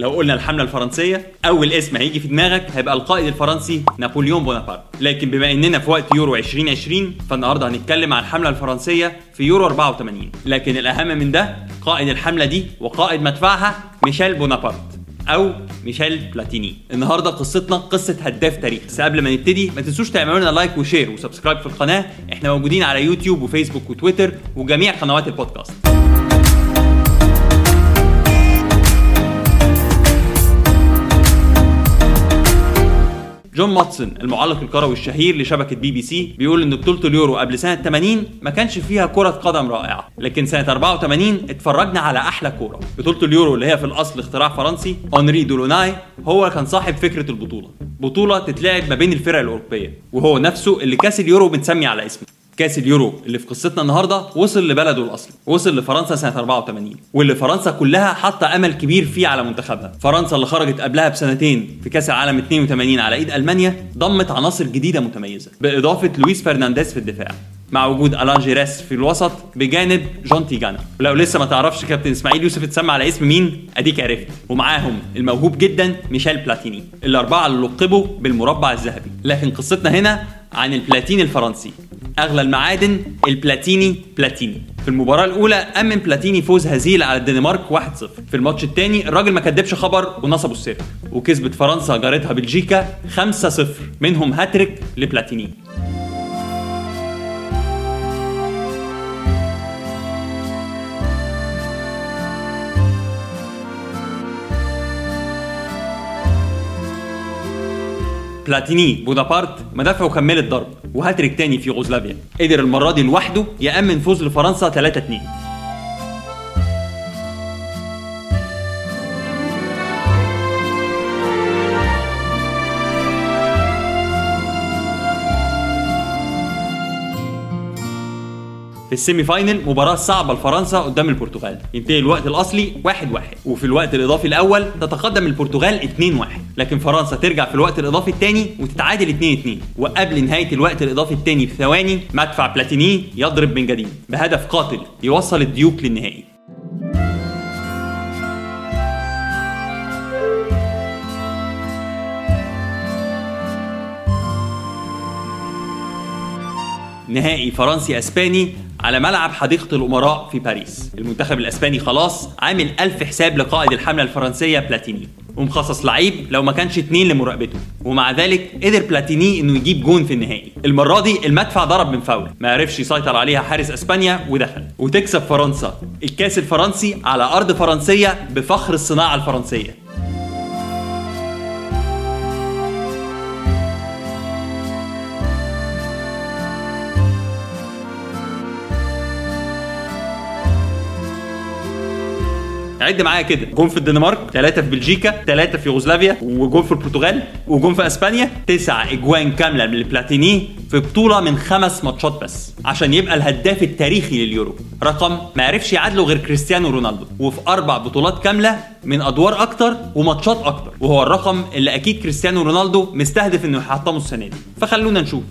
لو قلنا الحملة الفرنسية أول اسم هيجي في دماغك هيبقى القائد الفرنسي نابليون بونابرت. لكن بما إننا في وقت يورو 2020 فالنهاردة هنتكلم عن الحمله الفرنسية في يورو 84 لكن الأهم من ده قائد الحملة دي وقائد مدفعها ميشيل بونابرت أو ميشيل بلاتيني. النهارده قصتنا قصة هداف تاريخ. بس قبل ما نبتدي ما تنسوش تعملوا لنا like و share و subscribe في القناة. إحنا موجودين على يوتيوب وفيسبوك وتويتر وجميع قنوات البودكاست. جون موتسون المعلق الكروي الشهير لشبكة بي بي سي بيقول إن بطولة اليورو قبل سنة 80 ما كانش فيها كرة قدم رائعة لكن سنة 84 اتفرجنا على أحلى كورة. بطولة اليورو اللي هي في الأصل اختراع فرنسي اونري دولوناي هو كان صاحب فكرة البطولة. بطولة تتلعب ما بين الفرق الأوروبية وهو نفسه اللي كأس اليورو متسمي على اسمه. كاس اليورو اللي في قصتنا النهارده وصل لبلده الأصلي وصل لفرنسا سنة 84 واللي فرنسا كلها حاطة أمل كبير فيه على منتخبها فرنسا اللي خرجت قبلها بسنتين في كاس العالم 82 على إيد ألمانيا ضمت عناصر جديدة متميزة بإضافة لويس فرنانديز في الدفاع مع وجود ألان جيريس في الوسط بجانب جون تيجانا. ولو لسه ما تعرفش كابتن إسماعيل يوسف اتسمى على اسم مين؟ أديك عرفت. ومعاهم الموهوب جدا ميشيل بلاتيني الأربعة اللي لقبوا بالمربع الذهبي. لكن قصتنا هنا عن البلاتيني الفرنسي. أغلى المعادن البلاتيني بلاتيني. في المباراة الأولى أمن بلاتيني فوز هزيل على الدنمارك 1-0 في الماتش الثاني الراجل ما كدبش خبر ونصبوا السر وكسبت فرنسا جارتها بلجيكا 5-0 منهم هاتريك لبلاتيني. بلاتيني بودابارت مدافع وكمل الضرب وهاتريك تاني في يوغوسلافيا. قدر المرة دي لوحده يأمن فوز لفرنسا 3-2 في ال semi-final مباراة صعبة لفرنسا قدام البرتغال. ينتهي الوقت الأصلي 1-1 واحد واحد. وفي الوقت الإضافي الأول تتقدم البرتغال 2-1 لكن فرنسا ترجع في الوقت الإضافي الثاني وتتعادل 2-2 وقبل نهاية الوقت الإضافي الثاني بثواني مدفع بلاتيني يضرب من جديد بهدف قاتل يوصل الديوك للنهائي. نهائي فرنسي اسباني على ملعب حديقة الأمراء في باريس. المنتخب الأسباني خلاص عامل ألف حساب لقائد الحملة الفرنسية بلاتيني ومخصص لعيب لو ما كانش اتنين لمراقبته. ومع ذلك قدر بلاتيني إنه يجيب جون في النهائي. المرة دي المدفع ضرب من فاول. ما عرفش يسيطر عليها حارس إسبانيا ودخل. وتكسب فرنسا. الكاس الفرنسي على أرض فرنسية بفخر الصناعة الفرنسية. عد معايا كده. جون في الدنمارك ثلاثة في بلجيكا ثلاثة في يوغوسلافيا وجون في البرتغال وجون في إسبانيا. تسع إجوان كاملة من بلاتيني في بطولة من خمس ماتشات بس عشان يبقى الهداف التاريخي لليورو. رقم ما عرفش يعادله غير كريستيانو رونالدو. وفي أربع بطولات كاملة من أدوار أكتر وماتشات أكتر. وهو الرقم اللي أكيد كريستيانو رونالدو مستهدف إنه يحطمه السنة دي. فخلونا نشوف.